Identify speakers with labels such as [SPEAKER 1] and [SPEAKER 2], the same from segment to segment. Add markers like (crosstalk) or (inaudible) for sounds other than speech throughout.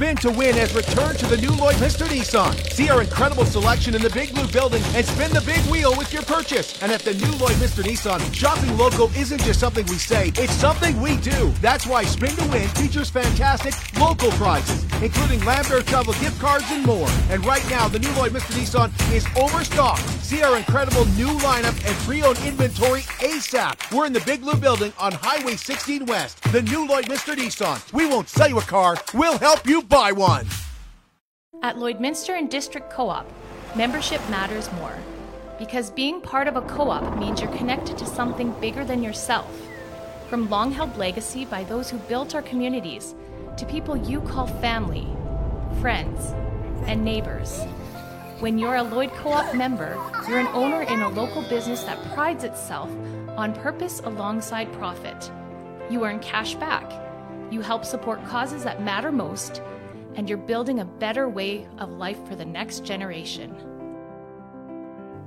[SPEAKER 1] Spin to win has returned to the new Lloydminster Nissan. See our incredible selection in the Big Blue building and spin the big wheel with your purchase. And at the new Lloydminster Nissan, shopping local isn't just something we say, it's something we do. That's why Spin to Win features fantastic local prizes, including Lambert travel gift cards and more. And right now, the new Lloydminster Nissan is overstocked. See our incredible new lineup and pre-owned inventory ASAP. We're in the Big Blue building on Highway 16 West. The new Lloydminster Nissan. We won't sell you a car, we'll help you buy one.
[SPEAKER 2] At Lloydminster and District Co op, membership matters more. Because being part of a co op means you're connected to something bigger than yourself. From long held legacy by those who built our communities to people you call family, friends, and neighbors. When you're a Lloyd Co op member, you're an owner in a local business that prides itself on purpose alongside profit. You earn cash back, you help support causes that matter most, and you're building a better way of life for the next generation.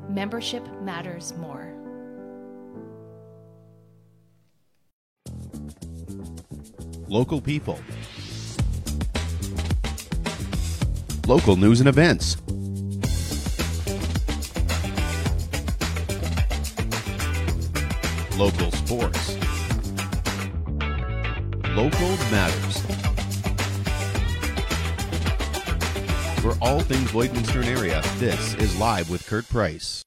[SPEAKER 2] Membership matters more.
[SPEAKER 3] Local people. Local news and events. Local sports. Local matters. For all things Lloydminster area, this is Live with Kurt Price.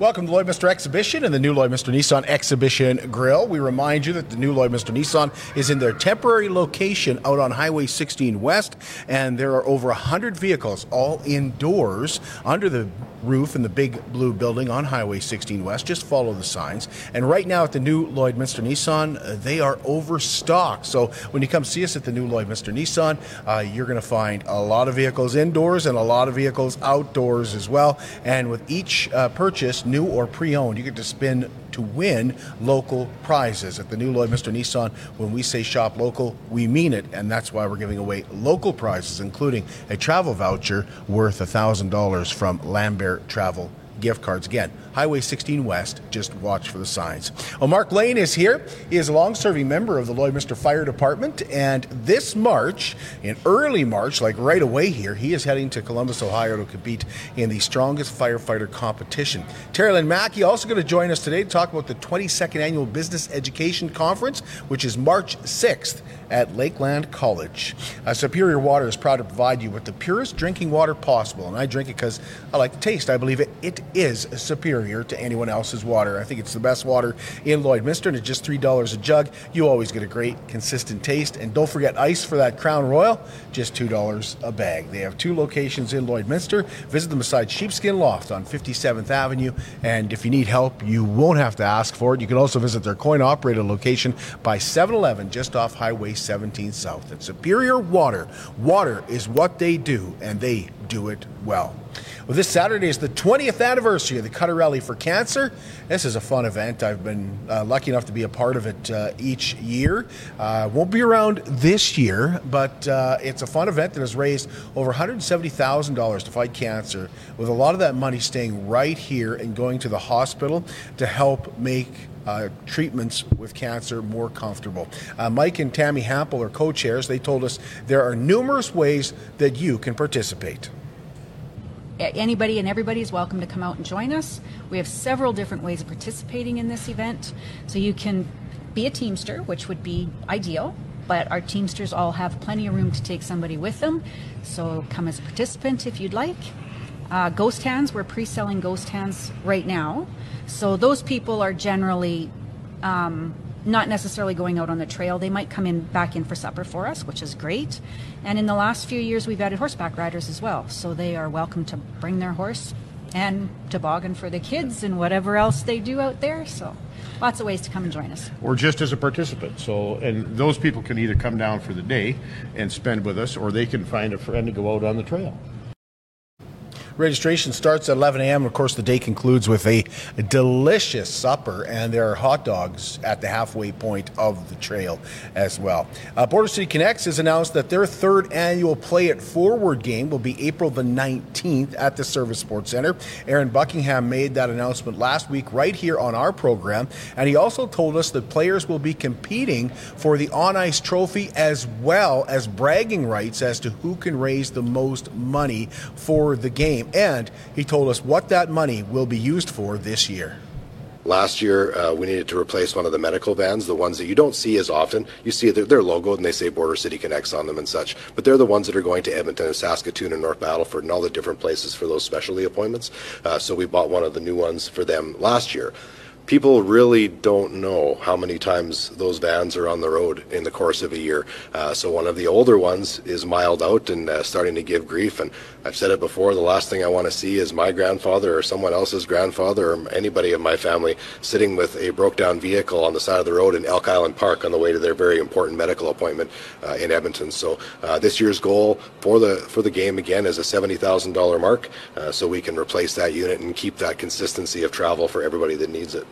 [SPEAKER 4] Welcome to Lloydminster Exhibition and the new Lloydminster Nissan Exhibition Grill. We remind you that the new Lloydminster Nissan is in their temporary location out on Highway 16 West, and there are over 100 vehicles all indoors under the roof in the big blue building on Highway 16 West. Just follow the signs. And right now at the new Lloydminster Nissan, uh, they are overstocked. So when you come see us at the new Lloydminster Nissan, uh, you're going to find a lot of vehicles indoors and a lot of vehicles outdoors as well. And with each uh, purchase, new or pre-owned, you get to spin to win local prizes at the new Lloydminster Nissan. When we say shop local, we mean it, and that's why we're giving away local prizes, including a travel voucher worth $1,000 from Lambert Travel gift cards. Again, Highway 16 West. Just watch for the signs. Well, Mark Lane is here. He is a long serving member of the Lloydminster Fire Department. And this March, in early March, like right away here, he is heading to Columbus, Ohio to compete in the strongest firefighter competition. Teri-Lynn MacKie also going to join us today to talk about the 22nd Annual Business Education Conference, which is March 6th at Lakeland College. Uh, Superior Water is proud to provide you with the purest drinking water possible, and I drink it because I like the taste. I believe it, it is superior to anyone else's water. I think it's the best water in Lloydminster, and at just $3 a jug, you always get a great, consistent taste. And don't forget ice for that Crown Royal, just $2 a bag. They have two locations in Lloydminster. Visit them beside Sheepskin Loft on 57th Avenue, and if you need help, you won't have to ask for it. You can also visit their coin operated location by 7 Eleven just off Highway 17 South. At Superior Water, water is what they do, and they do it well. Well, this Saturday is the 20th anniversary of the Cutter Rally for Cancer. This is a fun event. I've been uh, lucky enough to be a part of it uh, each year. Uh, won't be around this year, but uh, it's a fun event that has raised over $170,000 to fight cancer, with a lot of that money staying right here and going to the hospital to help make uh, treatments with cancer more comfortable. Uh, Mike and Tammy Hampel are co chairs. They told us there are numerous ways that you can participate.
[SPEAKER 5] Anybody and everybody is welcome to come out and join us. We have several different ways of participating in this event. So you can be a Teamster, which would be ideal, but our Teamsters all have plenty of room to take somebody with them. So come as a participant if you'd like. Uh, ghost hands, we're pre selling ghost hands right now. So those people are generally um, not necessarily going out on the trail. They might come in back in for supper for us, which is great. And in the last few years, we've added horseback riders as well. So they are welcome to bring their horse and toboggan for the kids and whatever else they do out there. So lots of ways to come and join us.
[SPEAKER 6] Or just as a participant. So, and those people can either come down for the day and spend with us, or they can find a friend to go out on the trail.
[SPEAKER 4] Registration starts at 11 a.m. Of course, the day concludes with a delicious supper, and there are hot dogs at the halfway point of the trail as well. Uh, Border City Connects has announced that their third annual Play It Forward game will be April the 19th at the Servus Sports Center. Aaron Buckingham made that announcement last week right here on our program, and he also told us that players will be competing for the On Ice Trophy as well as bragging rights as to who can raise the most money for the game. And he told us what that money will be used for this year.
[SPEAKER 7] Last year, uh, we needed to replace one of the medical vans, the ones that you don't see as often. You see their, their logo and they say Border City Connects on them and such, but they're the ones that are going to Edmonton and Saskatoon and North Battleford and all the different places for those specialty appointments. Uh, so we bought one of the new ones for them last year people really don't know how many times those vans are on the road in the course of a year. Uh, so one of the older ones is miled out and uh, starting to give grief. And I've said it before, the last thing I want to see is my grandfather or someone else's grandfather or anybody in my family sitting with a broke down vehicle on the side of the road in Elk Island Park on the way to their very important medical appointment uh, in Edmonton. So uh, this year's goal for the for the game again is a seventy thousand dollar mark, uh, so we can replace that unit and keep that consistency of travel for everybody that needs it.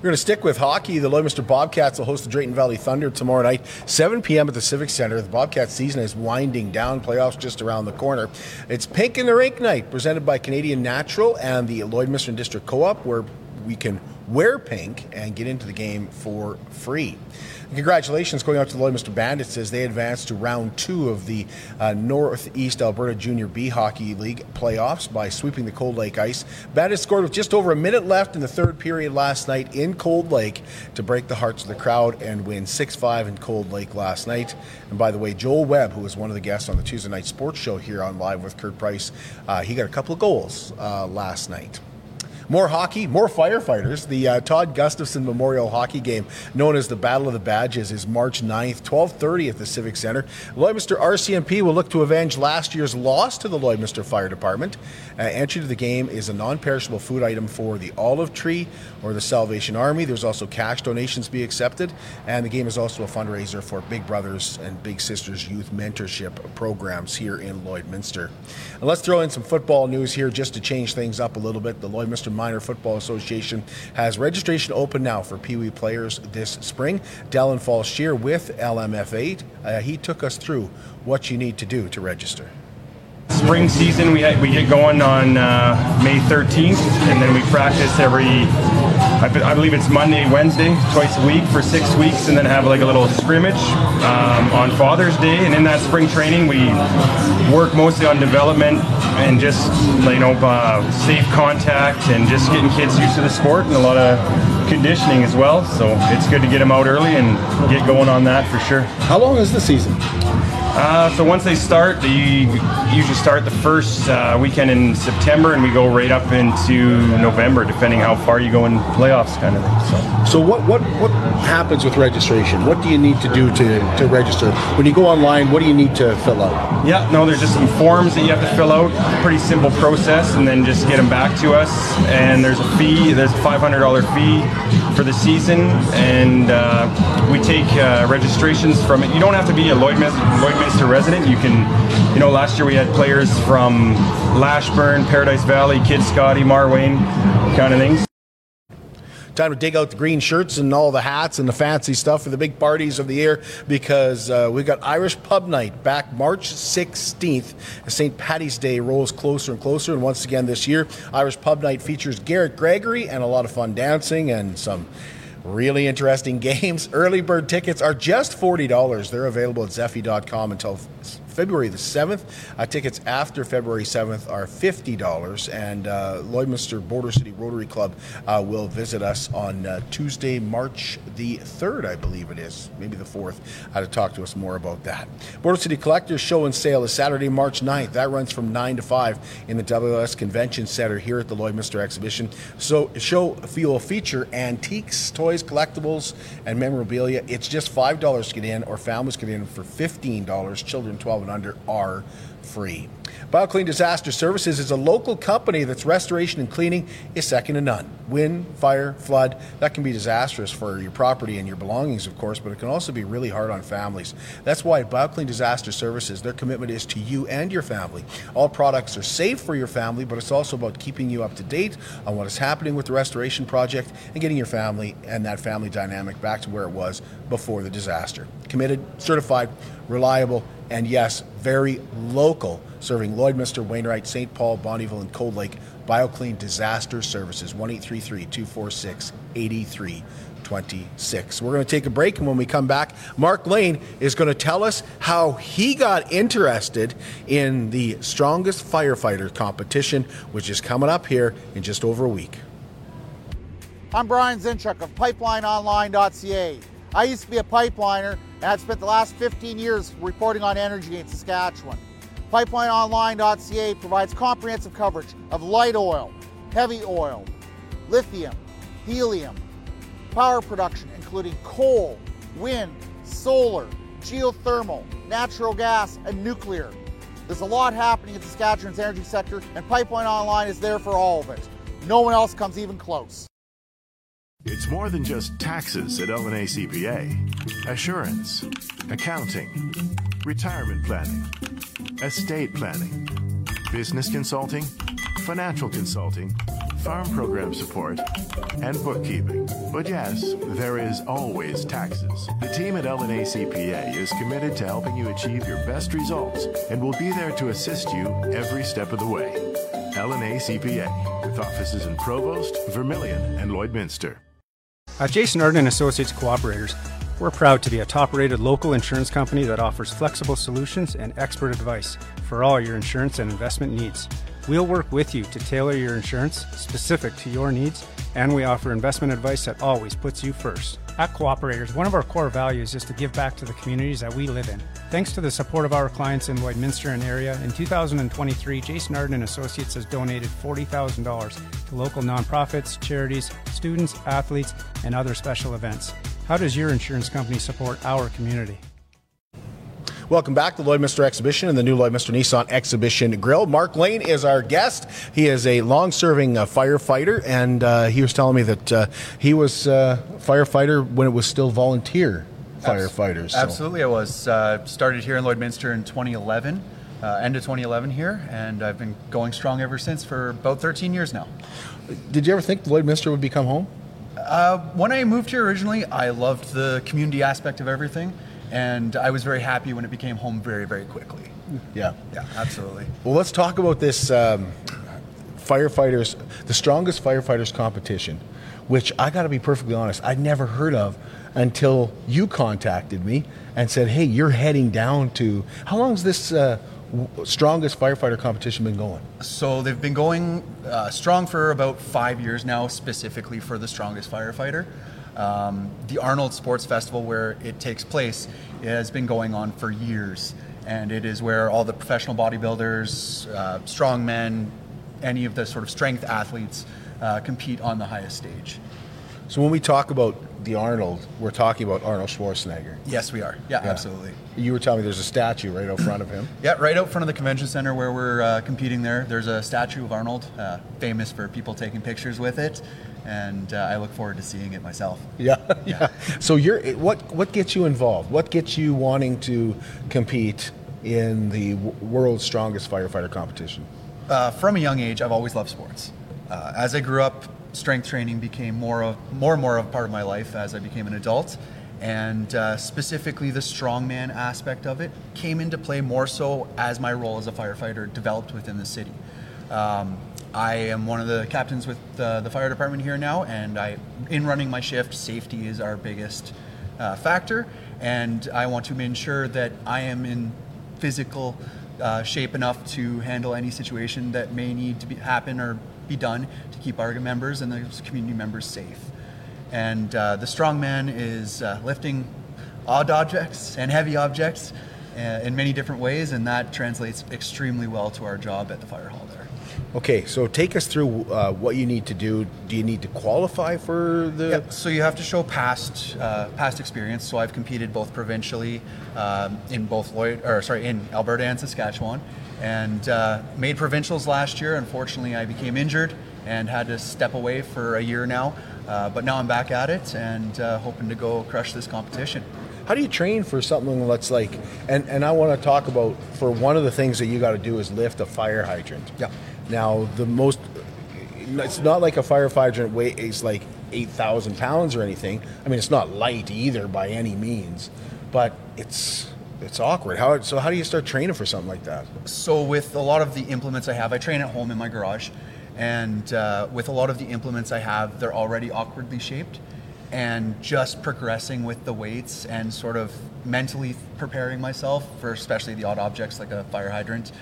[SPEAKER 4] We're going to stick with hockey. The Lloydminster Bobcats will host the Drayton Valley Thunder tomorrow night, 7 p.m. at the Civic Center. The Bobcats season is winding down, playoffs just around the corner. It's Pink in the Rink night, presented by Canadian Natural and the Lloydminster District Co op, where we can wear pink and get into the game for free. Congratulations going out to the Lloydminster Bandits as they advanced to round two of the uh, Northeast Alberta Junior B Hockey League playoffs by sweeping the Cold Lake ice. Bandits scored with just over a minute left in the third period last night in Cold Lake to break the hearts of the crowd and win 6 5 in Cold Lake last night. And by the way, Joel Webb, who was one of the guests on the Tuesday night sports show here on Live with Kurt Price, uh, he got a couple of goals uh, last night. More hockey, more firefighters. The uh, Todd Gustafson Memorial Hockey Game, known as the Battle of the Badges, is March 9th, 12:30 at the Civic Center. Lloydminster RCMP will look to avenge last year's loss to the Lloydminster Fire Department. Uh, entry to the game is a non-perishable food item for the Olive Tree or the Salvation Army. There's also cash donations be accepted, and the game is also a fundraiser for Big Brothers and Big Sisters youth mentorship programs here in Lloydminster. And let's throw in some football news here just to change things up a little bit. The Lloydminster Minor Football Association has registration open now for Pee Wee players this spring. Dallin Falls Shear with LMFA. Uh, he took us through what you need to do to register.
[SPEAKER 8] Spring season, we, we get going on uh, May 13th, and then we practice every, I, I, believe it's Monday, Wednesday, twice a week for six weeks, and then have like a little scrimmage um, on Father's Day. And in that spring training, we work mostly on development and just, you know, uh, safe contact and just getting kids used to the sport and a lot of conditioning as well. So it's good to get them out early and get going on that for sure.
[SPEAKER 4] How long is the season?
[SPEAKER 8] Uh, so once they start, they usually start the first uh, weekend in September, and we go right up into November, depending how far you go in playoffs, kind of thing.
[SPEAKER 4] So, so what what what happens with registration? What do you need to do to, to register? When you go online, what do you need to fill out?
[SPEAKER 8] Yeah, no, there's just some forms that you have to fill out. Pretty simple process, and then just get them back to us. And there's a fee. There's a $500 fee for the season, and uh, we take uh, registrations from it. You don't have to be a Lloydminster, Lloyd Lloydminster resident. You can, you know, last year we had players from Lashburn, Paradise Valley, Kitscoty, Marwayne, kind of things.
[SPEAKER 4] Time to dig out the green shirts and all the hats and the fancy stuff for the big parties of the year because uh, we've got Irish Pub Night back March 16th as St. Patty's Day rolls closer and closer. And once again this year, Irish Pub Night features Garrett Gregory and a lot of fun dancing and some Really interesting (laughs) games. Early bird tickets are just $40. They're available at Zeffy.com until February the 7th. Uh, tickets after February 7th are $50, and uh, Lloydminster Border City Rotary Club uh, will visit us on uh, Tuesday, March the 3rd, I believe it is, maybe the 4th, uh, to talk to us more about that. Border City Collectors Show and Sale is Saturday, March 9th. That runs from 9 to 5 in the WS Convention Center here at the Lloydminster Exhibition. So, show will feature antiques, toys, collectibles, and memorabilia. It's just $5 to get in, or families get in for $15, children 12 and under are free. BioClean Disaster Services is a local company that's restoration and cleaning is second to none. Wind, fire, flood, that can be disastrous for your property and your belongings, of course, but it can also be really hard on families. That's why BioClean Disaster Services, their commitment is to you and your family. All products are safe for your family, but it's also about keeping you up to date on what is happening with the restoration project and getting your family and that family dynamic back to where it was before the disaster. Committed, certified, reliable, and yes, very local, serving Lloydminster, Wainwright, St. Paul, Bonnyville, and Cold Lake. BioClean Disaster Services, 1 246 8326. We're going to take a break, and when we come back, Mark Lane is going to tell us how he got interested in the Strongest Firefighter competition, which is coming up here in just over a week.
[SPEAKER 9] I'm Brian Zinchuk of PipelineOnline.ca. I used to be a pipeliner I've spent the last 15 years reporting on energy in Saskatchewan. PipelineOnline.ca provides comprehensive coverage of light oil, heavy oil, lithium, helium, power production, including coal, wind, solar, geothermal, natural gas, and nuclear. There's a lot happening in Saskatchewan's energy sector, and Pipeline Online is there for all of it. No one else comes even close.
[SPEAKER 10] It's more than just taxes at LNA CPA. Assurance, accounting, retirement planning, estate planning, business consulting, financial consulting, farm program support, and bookkeeping. But yes, there is always taxes. The team at LNA CPA is committed to helping you achieve your best results and will be there to assist you every step of the way. LNA CPA, with offices in Provost, Vermilion, and Lloydminster.
[SPEAKER 11] At Jason Arden Associates Cooperators, we're proud to be a top-rated local insurance company that offers flexible solutions and expert advice for all your insurance and investment needs. We'll work with you to tailor your insurance specific to your needs, and we offer investment advice that always puts you first. At Cooperators, one of our core values is to give back to the communities that we live in. Thanks to the support of our clients in Lloydminster and area, in 2023, Jason Arden and Associates has donated $40,000 to local nonprofits, charities, students, athletes, and other special events. How does your insurance company support our community?
[SPEAKER 4] Welcome back to the Lloydminster Exhibition and the new Lloydminster Nissan Exhibition Grill. Mark Lane is our guest. He is a long-serving uh, firefighter, and uh, he was telling me that uh, he was a uh, firefighter when it was still volunteer firefighters.
[SPEAKER 12] So. Absolutely, I was. Uh, started here in Lloydminster in 2011, uh, end of 2011 here, and I've been going strong ever since for about 13 years now.
[SPEAKER 4] Did you ever think Lloydminster would become home?
[SPEAKER 12] when I moved here originally, I loved the community aspect of everything and I was very happy when it became home very, very quickly.
[SPEAKER 4] Yeah.
[SPEAKER 12] Yeah, absolutely.
[SPEAKER 4] Well, let's talk about this um, firefighters, the strongest firefighters competition, which I got to be perfectly honest, I'd never heard of until you contacted me and said, hey, you're heading down to. How long has this uh, strongest firefighter competition been going?
[SPEAKER 12] So they've been going uh, strong for about five years now, specifically for the strongest firefighter. Um, the Arnold Sports Festival, where it takes place, has been going on for years, and it is where all the professional bodybuilders, uh, strongmen, any of the sort of strength athletes uh, compete on the highest stage.
[SPEAKER 4] So when we talk about the Arnold, we're talking about Arnold Schwarzenegger.
[SPEAKER 12] Yes, we are. Yeah, yeah, absolutely.
[SPEAKER 4] You were telling me there's a statue right out front of him.
[SPEAKER 12] yeah, right out front of the convention center where we're uh, competing there. There's a statue of Arnold, uh, famous for people taking pictures with it and uh, I look forward to seeing it myself. (laughs) (laughs)
[SPEAKER 4] Yeah, yeah. So you're what what gets you involved? What gets you wanting to compete in the world's strongest firefighter competition?
[SPEAKER 12] Uh, from a young age, I've always loved sports. Uh, as I grew up, strength training became more of more and more of a part of my life as I became an adult. And uh, specifically, the strongman aspect of it came into play more so as my role as a firefighter developed within the city. Um, I am one of the captains with the, fire department here now, and I, in running my shift, safety is our biggest uh, factor, and I want to ensure that I am in physical uh, shape enough to handle any situation that may need to be, happen or be done to keep our members and the community members safe. And uh, the strongman is uh, lifting odd objects and heavy objects uh, in many different ways, and that translates extremely well to our job at the fire hall there.
[SPEAKER 4] Okay, so take us through uh, what you need to do. Do you need to qualify for the?
[SPEAKER 12] Yep. So you have to show past uh, past experience. So I've competed both provincially um, in both Lloyd, or sorry, in Alberta and Saskatchewan, and uh, made provincials last year. Unfortunately, I became injured and had to step away for a year now. Uh, but now I'm back at it and uh, hoping to go crush this competition.
[SPEAKER 4] How do you train for something that's like? And and I want to talk about for one of the things that you got to do is lift a fire hydrant.
[SPEAKER 12] Yeah.
[SPEAKER 4] Now the most, it's not like a fire hydrant weight is like eight thousand pounds or anything. I mean, it's not light either by any means, but it's it's awkward. How so? How do you start training for something like that?
[SPEAKER 12] So with a lot of the implements I have, I train at home in my garage, and uh, with a lot of the implements I have, they're already awkwardly shaped, and just progressing with the weights and sort of mentally preparing myself for especially the odd objects like a fire hydrant.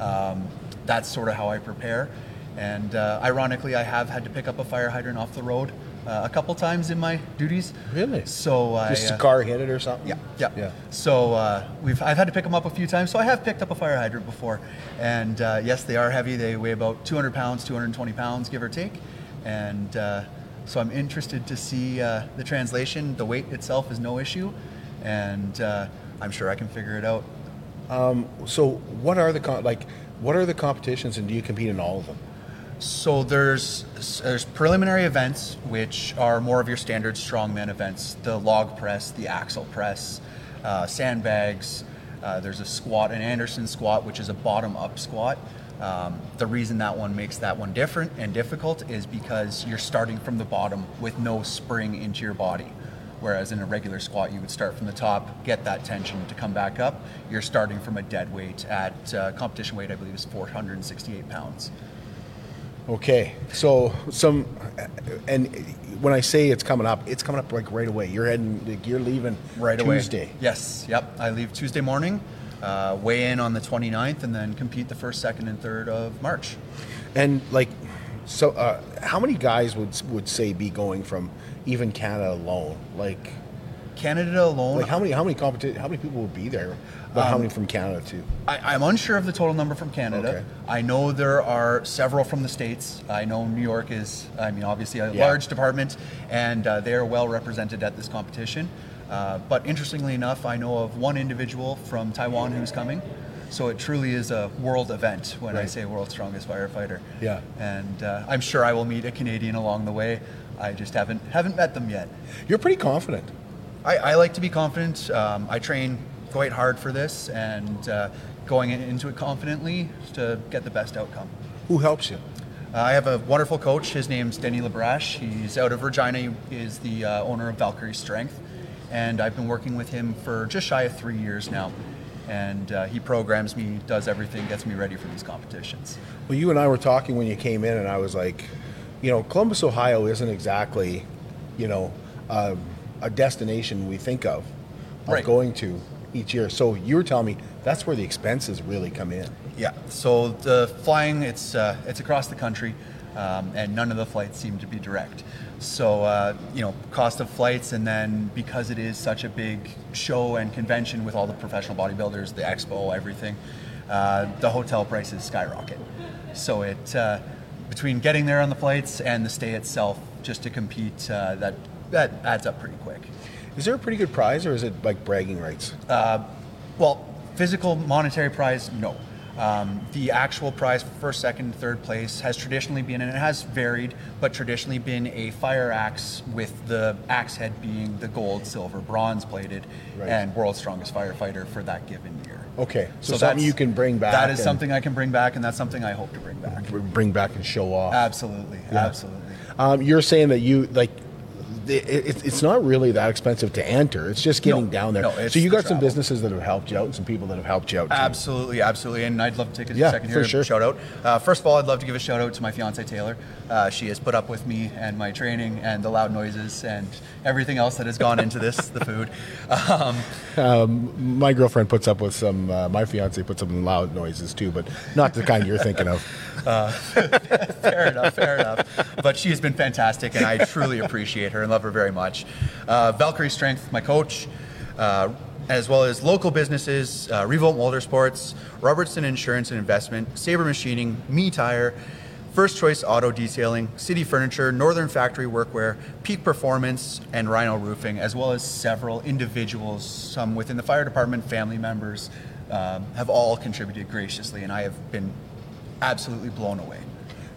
[SPEAKER 12] Um, that's sort of how I prepare. And uh, ironically, I have had to pick up a fire hydrant off the road uh, a couple times in my duties.
[SPEAKER 4] Really?
[SPEAKER 12] So I,
[SPEAKER 4] Just a
[SPEAKER 12] uh,
[SPEAKER 4] car hit it or something?
[SPEAKER 12] Yeah, yeah.
[SPEAKER 4] Yeah.
[SPEAKER 12] So uh, we've I've had to pick them up a few times. So I have picked up a fire hydrant before, and uh, yes, they are heavy. They weigh about 200 pounds, 220 pounds, give or take. And uh, so I'm interested to see uh, the translation. The weight itself is no issue, and uh, I'm sure I can figure it out.
[SPEAKER 4] Um, so what are the con- like? What are the competitions, and do you compete in all of them?
[SPEAKER 12] So there's there's preliminary events which are more of your standard strongman events, the log press, the axle press, uh, sandbags. Uh, there's a squat, an Anderson squat, which is a bottom-up squat. Um, the reason that one makes that one different and difficult is because you're starting from the bottom with no spring into your body. Whereas in a regular squat, you would start from the top, get that tension to come back up. You're starting from a dead weight at uh, competition weight, I believe, is 468 pounds.
[SPEAKER 4] Okay, so some, and when I say it's coming up, it's coming up like right away. You're heading, like, you're leaving
[SPEAKER 12] right away.
[SPEAKER 4] Tuesday.
[SPEAKER 12] Yes, yep. I leave Tuesday morning, uh, weigh in on the 29th, and then compete the first, second, and third of March.
[SPEAKER 4] And like, so uh, how many guys would would say be going from even Canada alone? Like
[SPEAKER 12] Canada alone.
[SPEAKER 4] Like how many how many competi- how many people would be there? But how
[SPEAKER 12] Um,
[SPEAKER 4] many from Canada too?
[SPEAKER 12] I, I'm unsure of the total number from Canada.
[SPEAKER 4] Okay.
[SPEAKER 12] I know there are several from the states. I know New York is, I mean, obviously a
[SPEAKER 4] Yeah.
[SPEAKER 12] large department, and uh, they are well represented at this competition. Uh, but interestingly enough, I know of one individual from Taiwan who's coming. So it truly is a world event when I say world's strongest firefighter.
[SPEAKER 4] Yeah.
[SPEAKER 12] And uh, I'm sure I will meet a Canadian along the way. I just haven't haven't met them yet.
[SPEAKER 4] You're pretty confident.
[SPEAKER 12] I, I like to be confident. Um, I train quite hard for this and uh, going into it confidently to get the best outcome.
[SPEAKER 4] Who helps you?
[SPEAKER 12] Uh, I have a wonderful coach. His name's Denny Labrache. He's out of Regina. He is the uh, owner of Valkyrie Strength. And I've been working with him for just shy of three years now. And uh, he programs me, does everything, gets me ready for these competitions.
[SPEAKER 4] Well, you and I were talking when you came in, and I was like, you know, Columbus, Ohio isn't exactly, you know, um, a destination we think of, of
[SPEAKER 12] Right.
[SPEAKER 4] going to each year. So you were telling me that's where the expenses really come in.
[SPEAKER 12] Yeah. So the flying, it's uh, it's across the country, um, and none of the flights seem to be direct. So uh, you know, cost of flights, and then because it is such a big show and convention with all the professional bodybuilders, the expo, everything, uh, the hotel prices skyrocket. So it uh, between getting there on the flights and the stay itself, just to compete, uh, that that adds up pretty quick.
[SPEAKER 4] Is there a pretty good prize, or is it like bragging rights?
[SPEAKER 12] Uh, well, physical monetary prize, no. Um, the actual prize for first, second, third place has traditionally been, and it has varied, but traditionally been a fire axe with the axe head being the gold, silver, bronze plated,
[SPEAKER 4] Right.
[SPEAKER 12] and world's strongest firefighter for that given year.
[SPEAKER 4] Okay, so,
[SPEAKER 12] So
[SPEAKER 4] something you can bring back.
[SPEAKER 12] That is something I can bring back, and that's something I hope to bring back.
[SPEAKER 4] bring back and show off.
[SPEAKER 12] Absolutely,
[SPEAKER 4] Yeah.
[SPEAKER 12] absolutely.
[SPEAKER 4] Um, you're saying that you like. It, it's not really that expensive to enter. It's just getting
[SPEAKER 12] No,
[SPEAKER 4] down there.
[SPEAKER 12] no,
[SPEAKER 4] so you got some businesses that have helped you out, and some people that have helped you out. Too.
[SPEAKER 12] Absolutely, absolutely. And I'd love to take a
[SPEAKER 4] Yeah,
[SPEAKER 12] second here to
[SPEAKER 4] sure.
[SPEAKER 12] shout out. Uh, first of all, I'd love to give a shout out to my fiance Taylor. Uh, she has put up with me and my training and the loud noises and everything else that has gone into this, the food. (laughs) Um,
[SPEAKER 4] Um, my girlfriend puts up with some. Uh, my fiance puts up with loud noises too, but not the kind you're thinking of. (laughs)
[SPEAKER 12] Uh, (laughs) fair enough, fair enough. But she has been fantastic, and I truly appreciate her and love her very much. Uh, Valkyrie Strength, my coach. Uh, as well as local businesses, uh, Revolt Motorsports, Robertson Insurance and Investment, Sabre Machining, Me Tire, First Choice Auto Detailing, City Furniture, Northern Factory Workwear, Peak Performance, and Rhino Roofing, as well as several individuals, some within the fire department, family members, um, have all contributed graciously, and I have been absolutely blown away.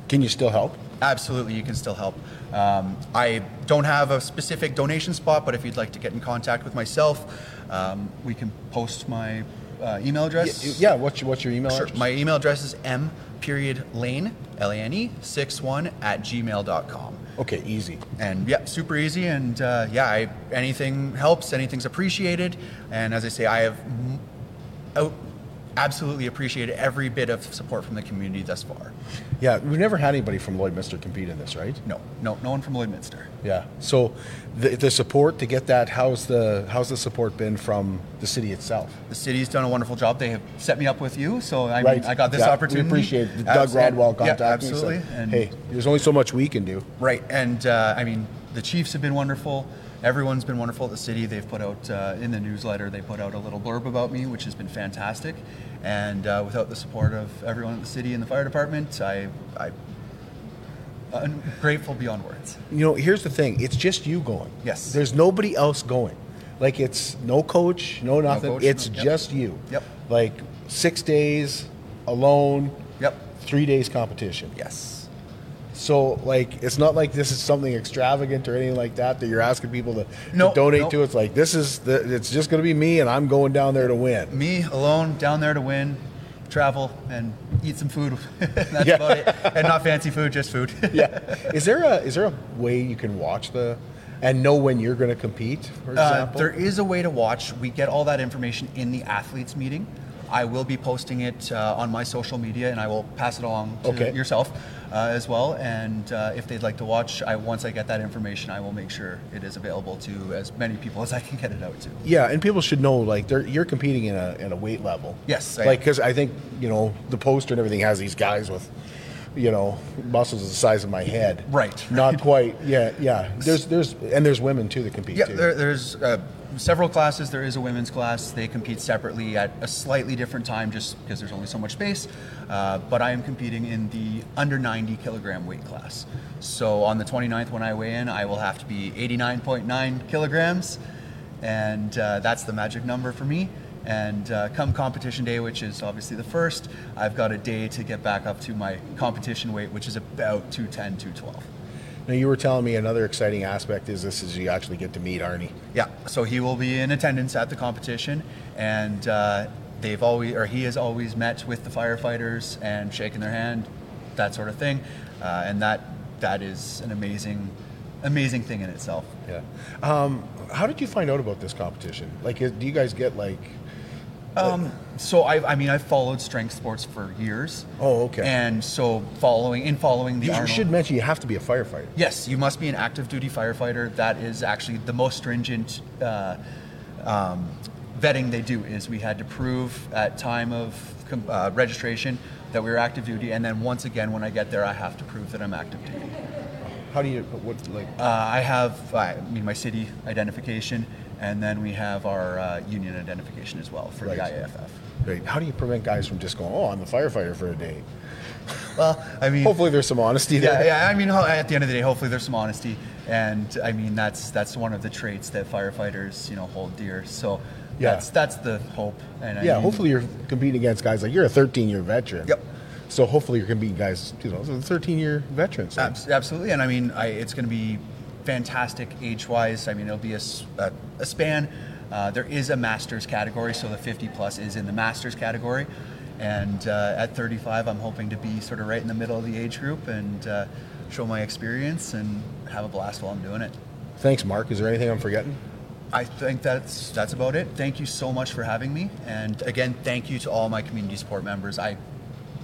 [SPEAKER 4] Can you still help?
[SPEAKER 12] Absolutely, you can still help. Um, I don't have a specific donation spot, but if you'd like to get in contact with myself, um, we can post my uh, email address.
[SPEAKER 4] Yeah, what's your, what's your email
[SPEAKER 12] Sure.
[SPEAKER 4] address?
[SPEAKER 12] My email address is m period lane l a n e six one at gmail.com.
[SPEAKER 4] Okay, easy.
[SPEAKER 12] And yeah, super easy. And uh, yeah, I, anything helps. Anything's appreciated. And as I say, I have m- out, absolutely appreciated every bit of support from the community thus far.
[SPEAKER 4] Yeah, we've never had anybody from Lloydminster compete in this, right?
[SPEAKER 12] No, no, no one from Lloydminster.
[SPEAKER 4] Yeah. So the, the support to get that, how's the how's the support been from the city itself?
[SPEAKER 12] The city's done a wonderful job. They have set me up with you, so I,
[SPEAKER 4] right.
[SPEAKER 12] I got this
[SPEAKER 4] Yeah,
[SPEAKER 12] opportunity.
[SPEAKER 4] We appreciate it. Doug Rodwell
[SPEAKER 12] yeah,
[SPEAKER 4] contacted me.
[SPEAKER 12] absolutely. And
[SPEAKER 4] hey, there's only so much we can do.
[SPEAKER 12] Right, and uh, I mean, the Chiefs have been wonderful. Everyone's been wonderful at the city. They've put out uh, in the newsletter. They put out a little blurb about me, which has been fantastic. And uh, without the support of everyone at the city and the fire department, I, I, I'm grateful beyond words.
[SPEAKER 4] You know, here's the thing. It's just you going.
[SPEAKER 12] Yes.
[SPEAKER 4] There's nobody else going. Like it's no coach, no nothing.
[SPEAKER 12] coach,
[SPEAKER 4] it's
[SPEAKER 12] no- yep.
[SPEAKER 4] just you.
[SPEAKER 12] Yep.
[SPEAKER 4] Like six days alone.
[SPEAKER 12] Yep.
[SPEAKER 4] Three days competition.
[SPEAKER 12] Yes.
[SPEAKER 4] So like it's not like this is something extravagant or anything like that that you're asking people to, to donate
[SPEAKER 12] no.
[SPEAKER 4] to. It's like this is the, it's just going to be me and I'm going down there to win.
[SPEAKER 12] Me alone down there to win, travel and eat some food. (laughs) That's
[SPEAKER 4] Yeah.
[SPEAKER 12] about it. And not fancy food, just food. (laughs)
[SPEAKER 4] yeah. Is there a is there a way you can watch the and know when you're going to compete? For
[SPEAKER 12] Uh,
[SPEAKER 4] example,
[SPEAKER 12] there is a way to watch. We get all that information in the athletes meeting. I will be posting it uh, on my social media, and I will pass it along to
[SPEAKER 4] Okay.
[SPEAKER 12] yourself uh, as well. And uh, if they'd like to watch, I, once I get that information, I will make sure it is available to as many people (laughs) as I can get it out to.
[SPEAKER 4] Yeah, and people should know like they're, you're competing in a in a weight level.
[SPEAKER 12] Yes, I
[SPEAKER 4] like because I think you know the poster and everything has these guys with, you know, muscles the size of my head.
[SPEAKER 12] Right.
[SPEAKER 4] Not quite. Yeah, yeah. (laughs) There's there's and there's women too that compete
[SPEAKER 12] Yeah,
[SPEAKER 4] too.
[SPEAKER 12] there, there's uh, several classes. There is a women's class. They compete separately at a slightly different time just because there's only so much space. Uh, but I am competing in the under 90 kilogram weight class. So on the 29th, when I weigh in, I will have to be 89.9 kilograms. And uh, that's the magic number for me. And uh, come competition day, which is obviously the first, I've got a day to get back up to my competition weight, which is about 210, 212.
[SPEAKER 4] Now you were telling me another exciting aspect is this is you actually get to meet Arnie.
[SPEAKER 12] Yeah, so he will be in attendance at the competition, and uh, they've always, or he has always met with the firefighters and shaken their hand, that sort of thing, uh, and that that is an amazing, amazing thing in itself.
[SPEAKER 4] Yeah. Um, how did you find out about this competition? Like, do you guys get like?
[SPEAKER 12] Um, so I, I mean, I've followed strength sports for years.
[SPEAKER 4] Oh, okay.
[SPEAKER 12] And so following, in following the
[SPEAKER 4] You
[SPEAKER 12] Arnold,
[SPEAKER 4] should mention you have to be a firefighter.
[SPEAKER 12] Yes, you must be an active duty firefighter. That is actually the most stringent uh, um, vetting they do. Is we had to prove at time of com- uh, registration that we were active duty, and then once again when I get there, I have to prove that I'm active duty.
[SPEAKER 4] How do you what like?
[SPEAKER 12] Uh, I have, I mean, my city identification, and then we have our uh, union identification as well for
[SPEAKER 4] Right.
[SPEAKER 12] the IAFF.
[SPEAKER 4] Right. How do you prevent guys from just going, "Oh, I'm a firefighter for a day"?
[SPEAKER 12] Well, I mean,
[SPEAKER 4] Hopefully, there's some honesty there.
[SPEAKER 12] Yeah, yeah. I mean, at the end of the day, hopefully there's some honesty, and I mean that's that's one of the traits that firefighters, you know, hold dear. So
[SPEAKER 4] Yeah.
[SPEAKER 12] that's that's the hope. And I
[SPEAKER 4] yeah,
[SPEAKER 12] mean,
[SPEAKER 4] hopefully you're competing against guys like you're a 13 year veteran.
[SPEAKER 12] Yep.
[SPEAKER 4] So hopefully you're competing guys, you know, 13 year veterans.
[SPEAKER 12] abs- absolutely. And I mean, I, it's going to be fantastic age-wise. I mean, it'll be a span. Uh, there is a masters category, so the 50 plus is in the masters category. And uh, at 35, I'm hoping to be sort of right in the middle of the age group and uh, show my experience and have a blast while I'm doing it.
[SPEAKER 4] Thanks, Mark. Is there anything I'm forgetting?
[SPEAKER 12] I think that's that's about it. Thank you so much for having me, and again, thank you to all my community support members. I,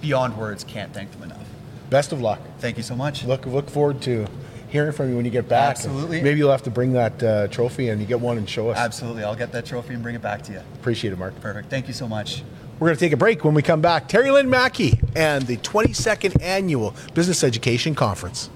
[SPEAKER 12] beyond words, can't thank them enough.
[SPEAKER 4] Best of luck.
[SPEAKER 12] Thank you so much.
[SPEAKER 4] Look look forward to hearing from you when you get back.
[SPEAKER 12] Absolutely.
[SPEAKER 4] Maybe you'll have to bring that uh, trophy and you get one and show us.
[SPEAKER 12] Absolutely, I'll get that trophy and bring it back to you.
[SPEAKER 4] Appreciate it, Mark.
[SPEAKER 12] Perfect. Thank you so much.
[SPEAKER 4] We're going to take a break. When we come back, Teri-Lynn MacKie and the 22nd Annual Business Education Conference.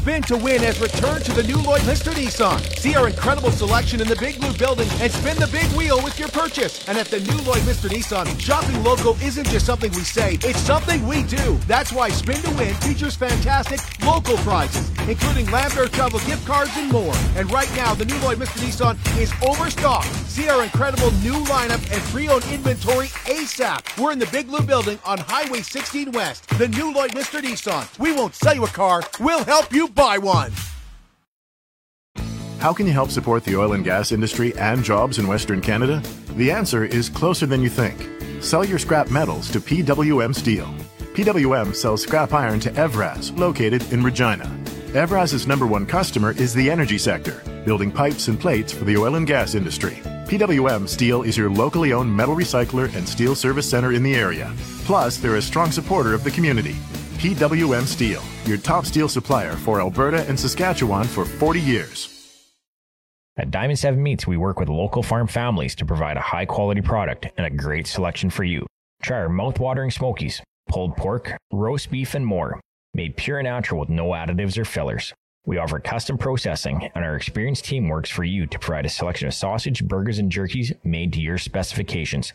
[SPEAKER 1] Spin to Win has returned to the new Lloydminster Nissan. See our incredible selection in the Big Blue building and spin the big wheel with your purchase. And at the new Lloydminster Nissan, shopping local isn't just something we say, it's something we do. That's why Spin to Win features fantastic local prizes, including Lambert Travel gift cards and more. And right now, the new Lloydminster Nissan is overstocked. See our incredible new lineup and pre-owned inventory ASAP. We're in the Big Blue building on Highway 16 West. The new Lloydminster Nissan. We won't sell you a car, we'll help you buy one.
[SPEAKER 10] How can you help support the oil and gas industry and jobs in Western Canada? The answer is closer than you think. Sell your scrap metals to PWM Steel. PWM sells scrap iron to Evraz, located in Regina. Evraz's number one customer is the energy sector, building pipes and plates for the oil and gas industry. PWM Steel is your locally owned metal recycler and steel service center in the area. Plus, they're a strong supporter of the community. PWM Steel, your top steel supplier for Alberta and Saskatchewan for 40 years.
[SPEAKER 13] At Diamond 7 Meats, we work with local farm families to provide a high quality product and a great selection for you. Try our mouth-watering smokies, pulled pork, roast beef, and more, made pure and natural with no additives or fillers. We offer custom processing, and our experienced team works for you to provide a selection of sausage, burgers, and jerkies made to your specifications.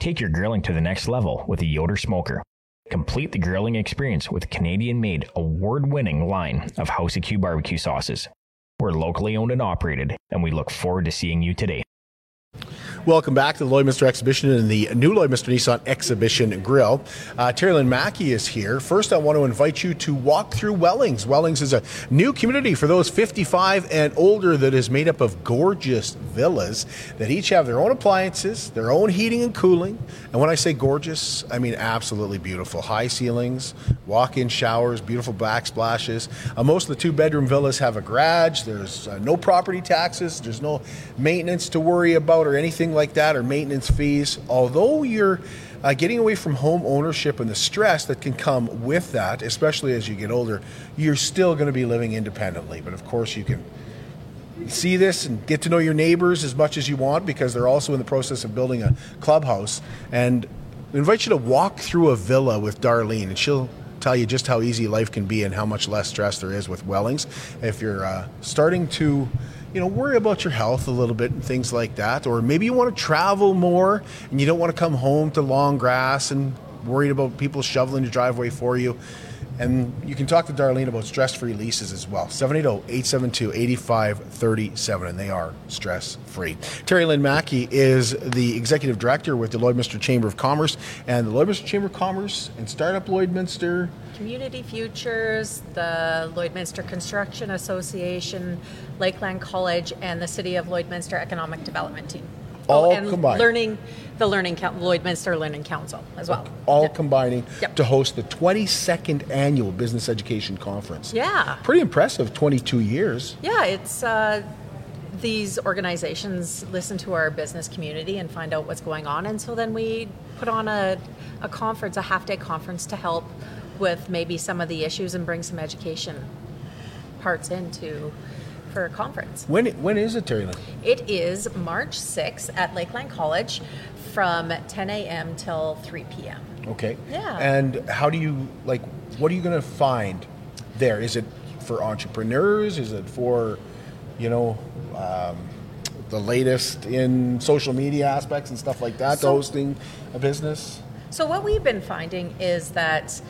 [SPEAKER 13] Take your grilling to the next level with a Yoder smoker. Complete the grilling experience with Canadian made, award winning line of House Q barbecue sauces. We're locally owned and operated, and we look forward to seeing you today.
[SPEAKER 4] Welcome back to the Lloydminster Exhibition and the new Lloydminster Nissan Exhibition Grill. Uh, Teri-Lynn MacKie is here. First, I want to invite you to walk through Wellings. Wellings is a new community for those 55 and older that is made up of gorgeous villas that each have their own appliances, their own heating and cooling. And when I say gorgeous, I mean absolutely beautiful. High ceilings, walk in showers, beautiful backsplashes. Uh, most of the two bedroom villas have a garage. There's uh, no property taxes, there's no maintenance to worry about or anything like that or maintenance fees. Although you're uh, getting away from home ownership and the stress that can come with that, especially as you get older, you're still going to be living independently. But of course, you can see this and get to know your neighbors as much as you want because they're also in the process of building a clubhouse. And we invite you to walk through a villa with Darlene, and she'll tell you just how easy life can be and how much less stress there is with Wellings. If you're uh, starting to you know, worry about your health a little bit and things like that. Or maybe you want to travel more and you don't want to come home to long grass and worried about people shoveling your driveway for you. And you can talk to Darlene about stress free leases as well. 780 872 8537, and they are stress free. Teri-Lynn MacKie is the executive director with the Lloydminster Chamber of Commerce and the Lloydminster Chamber of Commerce and Startup Lloydminster.
[SPEAKER 14] Community Futures, the Lloydminster Construction Association, Lakeland College, and the City of Lloydminster Economic Development Team.
[SPEAKER 4] All
[SPEAKER 14] oh, and
[SPEAKER 4] combined.
[SPEAKER 14] Learning, the Learning Lloydminster Learning Council as well.
[SPEAKER 4] All combining to host the 22nd annual Business Education Conference.
[SPEAKER 14] Yeah.
[SPEAKER 4] Pretty impressive, 22 years.
[SPEAKER 14] Yeah, it's uh, these organizations listen to our business community and find out what's going on, and so then we put on a, a conference, a half day conference to help with maybe some of the issues and bring some education parts into for a conference.
[SPEAKER 4] When when is it, Teri-Lynn?
[SPEAKER 14] It is March 6th at Lakeland College from 10 a.m. till 3 p.m.
[SPEAKER 4] Okay.
[SPEAKER 14] Yeah.
[SPEAKER 4] And how do you like? What are you going to find there? Is it for entrepreneurs? Is it for, you know, um, the latest in social media aspects and stuff like that?
[SPEAKER 14] So-
[SPEAKER 4] hosting a business.
[SPEAKER 14] So what we've been finding is that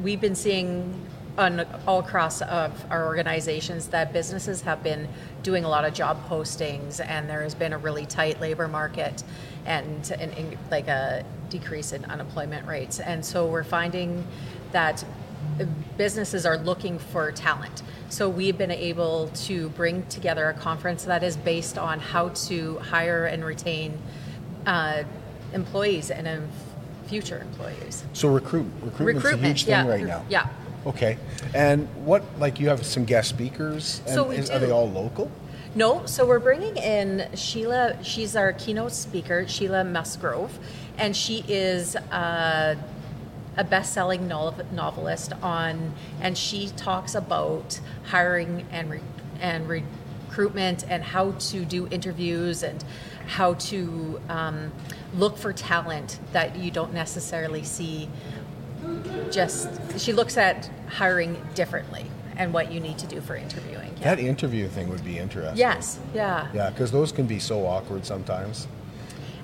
[SPEAKER 14] we've been seeing on all across of our organizations that businesses have been doing a lot of job postings and there has been a really tight labor market and, and, and like a decrease in unemployment rates and so we're finding that businesses are looking for talent so we've been able to bring together a conference that is based on how to hire and retain uh, employees and um, future employees
[SPEAKER 4] So recruit recruitment's
[SPEAKER 14] Recruitment,
[SPEAKER 4] a huge thing
[SPEAKER 14] yeah,
[SPEAKER 4] right now.
[SPEAKER 14] yeah.
[SPEAKER 4] Okay. And what like you have some guest speakers? And
[SPEAKER 14] So we
[SPEAKER 4] is- Are they all local?
[SPEAKER 14] No, so we're bringing in Sheila. She's our keynote speaker, Sheila Musgrove, and she is uh, a best-selling novelist on, and she talks about hiring and re- and recruitment and how to do interviews and how to um, look for talent that you don't necessarily see just she looks at hiring differently and what you need to do for interviewing.
[SPEAKER 4] That interview thing would be interesting.
[SPEAKER 14] Yes, yeah.
[SPEAKER 4] Yeah, because those can be so awkward sometimes.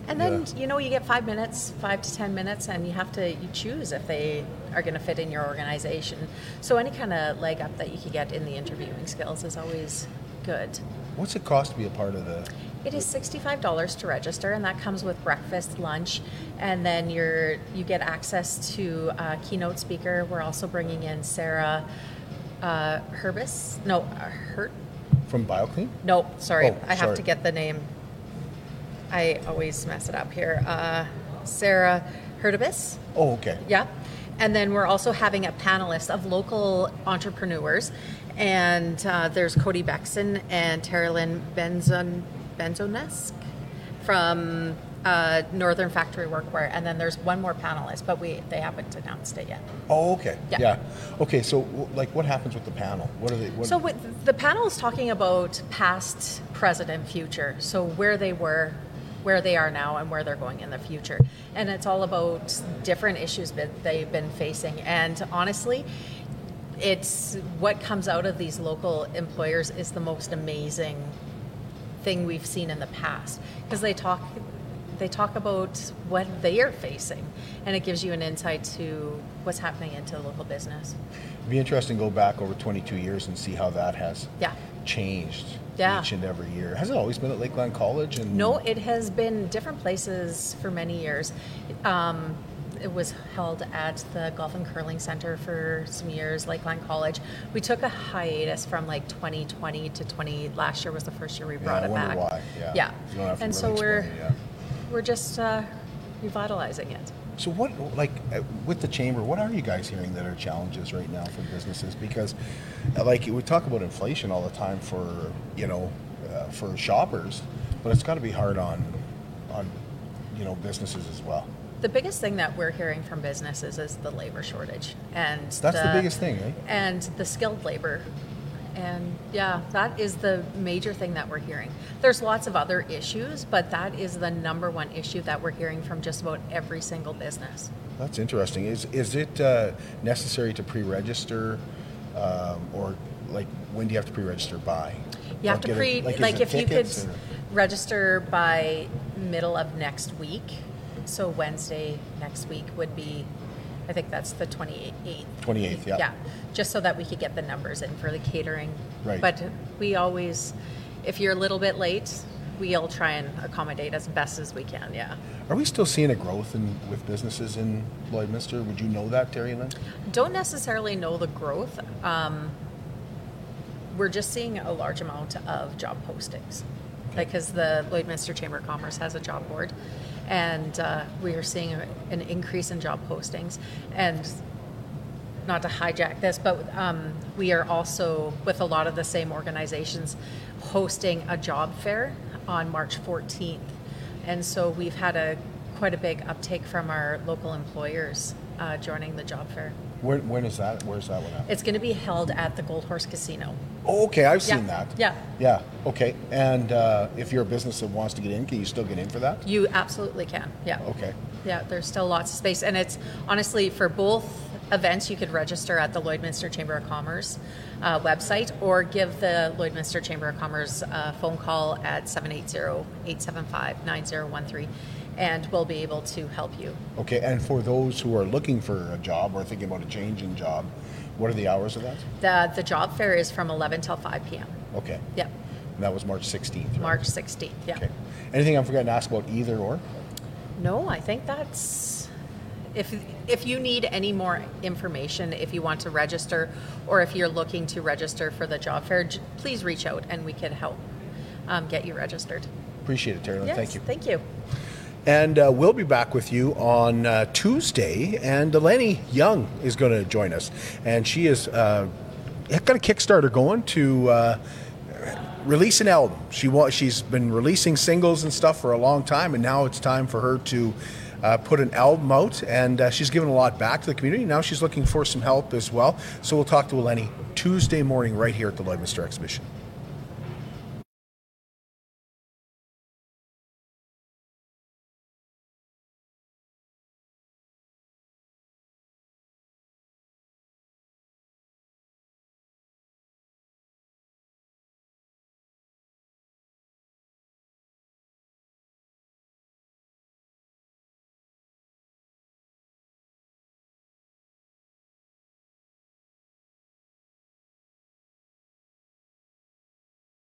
[SPEAKER 14] And then you know you get five minutes, five to ten minutes, and you have to you choose if they are going to fit in your organization. So any kind of leg up that you could get in the interviewing skills is always good.
[SPEAKER 4] What's it cost to be a part of the?
[SPEAKER 14] It is sixty-five dollars to register, and that comes with breakfast, lunch, and then you're you get access to a keynote speaker. We're also bringing in Sarah uh, Herbis. No, Hurt.
[SPEAKER 4] From BioClean?
[SPEAKER 14] No, sorry,
[SPEAKER 4] Oh,
[SPEAKER 14] I have
[SPEAKER 4] sorry.
[SPEAKER 14] to get the name. I always mess it up here. Uh, Sarah Hurtubis.
[SPEAKER 4] Oh, okay.
[SPEAKER 14] Yeah. And then we're also having a panelist of local entrepreneurs. And uh, there's Cody Bexon and Terilyn Benzon, Benzonesk from uh, Northern Factory Workwear. And then there's one more panelist, but we they haven't announced it yet.
[SPEAKER 4] Oh, okay.
[SPEAKER 14] Yeah.
[SPEAKER 4] Okay, so like, what happens with the panel? What are they? What,
[SPEAKER 14] So the panel is talking about past, present, and future. So where they were, where they are now, and where they're going in the future. And it's all about different issues that they've been facing. And honestly, it's what comes out of these local employers is the most amazing thing we've seen in the past because they talk they talk about what they are facing and it gives you an insight to what's happening into local business
[SPEAKER 4] It'd be interesting to go back over 22 years and see how that has
[SPEAKER 14] yeah
[SPEAKER 4] changed
[SPEAKER 14] Yeah.
[SPEAKER 4] each and every year. Has it always been at Lakeland College? And
[SPEAKER 14] No, it has been different places for many years. Um, it was held at the Golf and Curling Center for some years, Lakeland College. We took a hiatus from like 2020 to 20. Last year was the first year we
[SPEAKER 4] Yeah,
[SPEAKER 14] brought
[SPEAKER 4] I
[SPEAKER 14] it back.
[SPEAKER 4] why. Yeah.
[SPEAKER 14] yeah.
[SPEAKER 4] You don't have to
[SPEAKER 14] and
[SPEAKER 4] really
[SPEAKER 14] so we're
[SPEAKER 4] it, yeah.
[SPEAKER 14] we're just uh, revitalizing it.
[SPEAKER 4] So what, like, uh, with the chamber, what are you guys hearing that are challenges right now for businesses? Because, uh, like, we talk about inflation all the time for, you know, uh, for shoppers, but it's got to be hard on, on, you know, businesses as well.
[SPEAKER 14] The biggest thing that we're hearing from businesses is the labor shortage, and
[SPEAKER 4] That's the biggest thing, right?
[SPEAKER 14] And the skilled labor, and yeah, that is the major thing that we're hearing. There's lots of other issues, but that is the number one issue that we're hearing from just about every single business.
[SPEAKER 4] That's interesting. Is is it uh, necessary to pre-register, um, or like when do you have to pre-register by?
[SPEAKER 14] You have
[SPEAKER 4] Or
[SPEAKER 14] to
[SPEAKER 4] a-
[SPEAKER 14] pre
[SPEAKER 4] is
[SPEAKER 14] like, if you could
[SPEAKER 4] or-
[SPEAKER 14] register by middle of next week. So Wednesday next week would be, I think that's the 28th.
[SPEAKER 4] 28th, yeah.
[SPEAKER 14] Yeah, just so that we could get the numbers in for the catering.
[SPEAKER 4] Right.
[SPEAKER 14] But we always, if you're a little bit late, we'll try and accommodate as best as we can. Yeah.
[SPEAKER 4] Are we still seeing a growth in with businesses in Lloydminster? Would you know that, Teri-Lynn?
[SPEAKER 14] Don't necessarily know the growth. Um, we're just seeing a large amount of job postings because the Lloydminster Chamber of Commerce has a job board, and uh, we are seeing a, an increase in job postings. And not to hijack this, but um, we are also with a lot of the same organizations hosting a job fair on March 14th, and so we've had a quite a big uptake from our local employers uh, joining the job fair.
[SPEAKER 4] Is that? Where's that one at?
[SPEAKER 14] It's going to be held at the Gold Horse Casino.
[SPEAKER 4] Oh, okay, I've
[SPEAKER 14] Yeah,
[SPEAKER 4] seen that.
[SPEAKER 14] yeah.
[SPEAKER 4] Yeah. Okay. And uh, if you're a business that wants to get in, can you still get in for that?
[SPEAKER 14] You absolutely can. Yeah.
[SPEAKER 4] Okay.
[SPEAKER 14] Yeah, there's still lots of space. And it's honestly for both events, you could register at the Lloydminster Chamber of Commerce uh, website or give the Lloydminster Chamber of Commerce a phone call at 780 875 9013 and we'll be able to help you.
[SPEAKER 4] Okay. And for those who are looking for a job or thinking about a change in job, what are the hours of that?
[SPEAKER 14] The, the job fair is from 11 till 5 p.m.
[SPEAKER 4] Okay.
[SPEAKER 14] Yep,
[SPEAKER 4] And that was March 16th. Right?
[SPEAKER 14] March 16th. Yeah.
[SPEAKER 4] Okay. Anything I'm forgetting to ask about either or?
[SPEAKER 14] No, I think that's if if you need any more information, if you want to register, or if you're looking to register for the job fair, j- please reach out and we can help um, get you registered.
[SPEAKER 4] Appreciate it, Teri
[SPEAKER 14] Yes,
[SPEAKER 4] Thank you.
[SPEAKER 14] Thank you.
[SPEAKER 4] And uh, we'll be back with you on uh, Tuesday. And Eleni Young is going to join us. And she is uh, got a Kickstarter going to uh, release an album. She wa- She's been releasing singles and stuff for a long time. And now it's time for her to uh, put an album out. And uh, she's given a lot back to the community. Now she's looking for some help as well. So we'll talk to Eleni Tuesday morning right here at the Lloydminster Exhibition.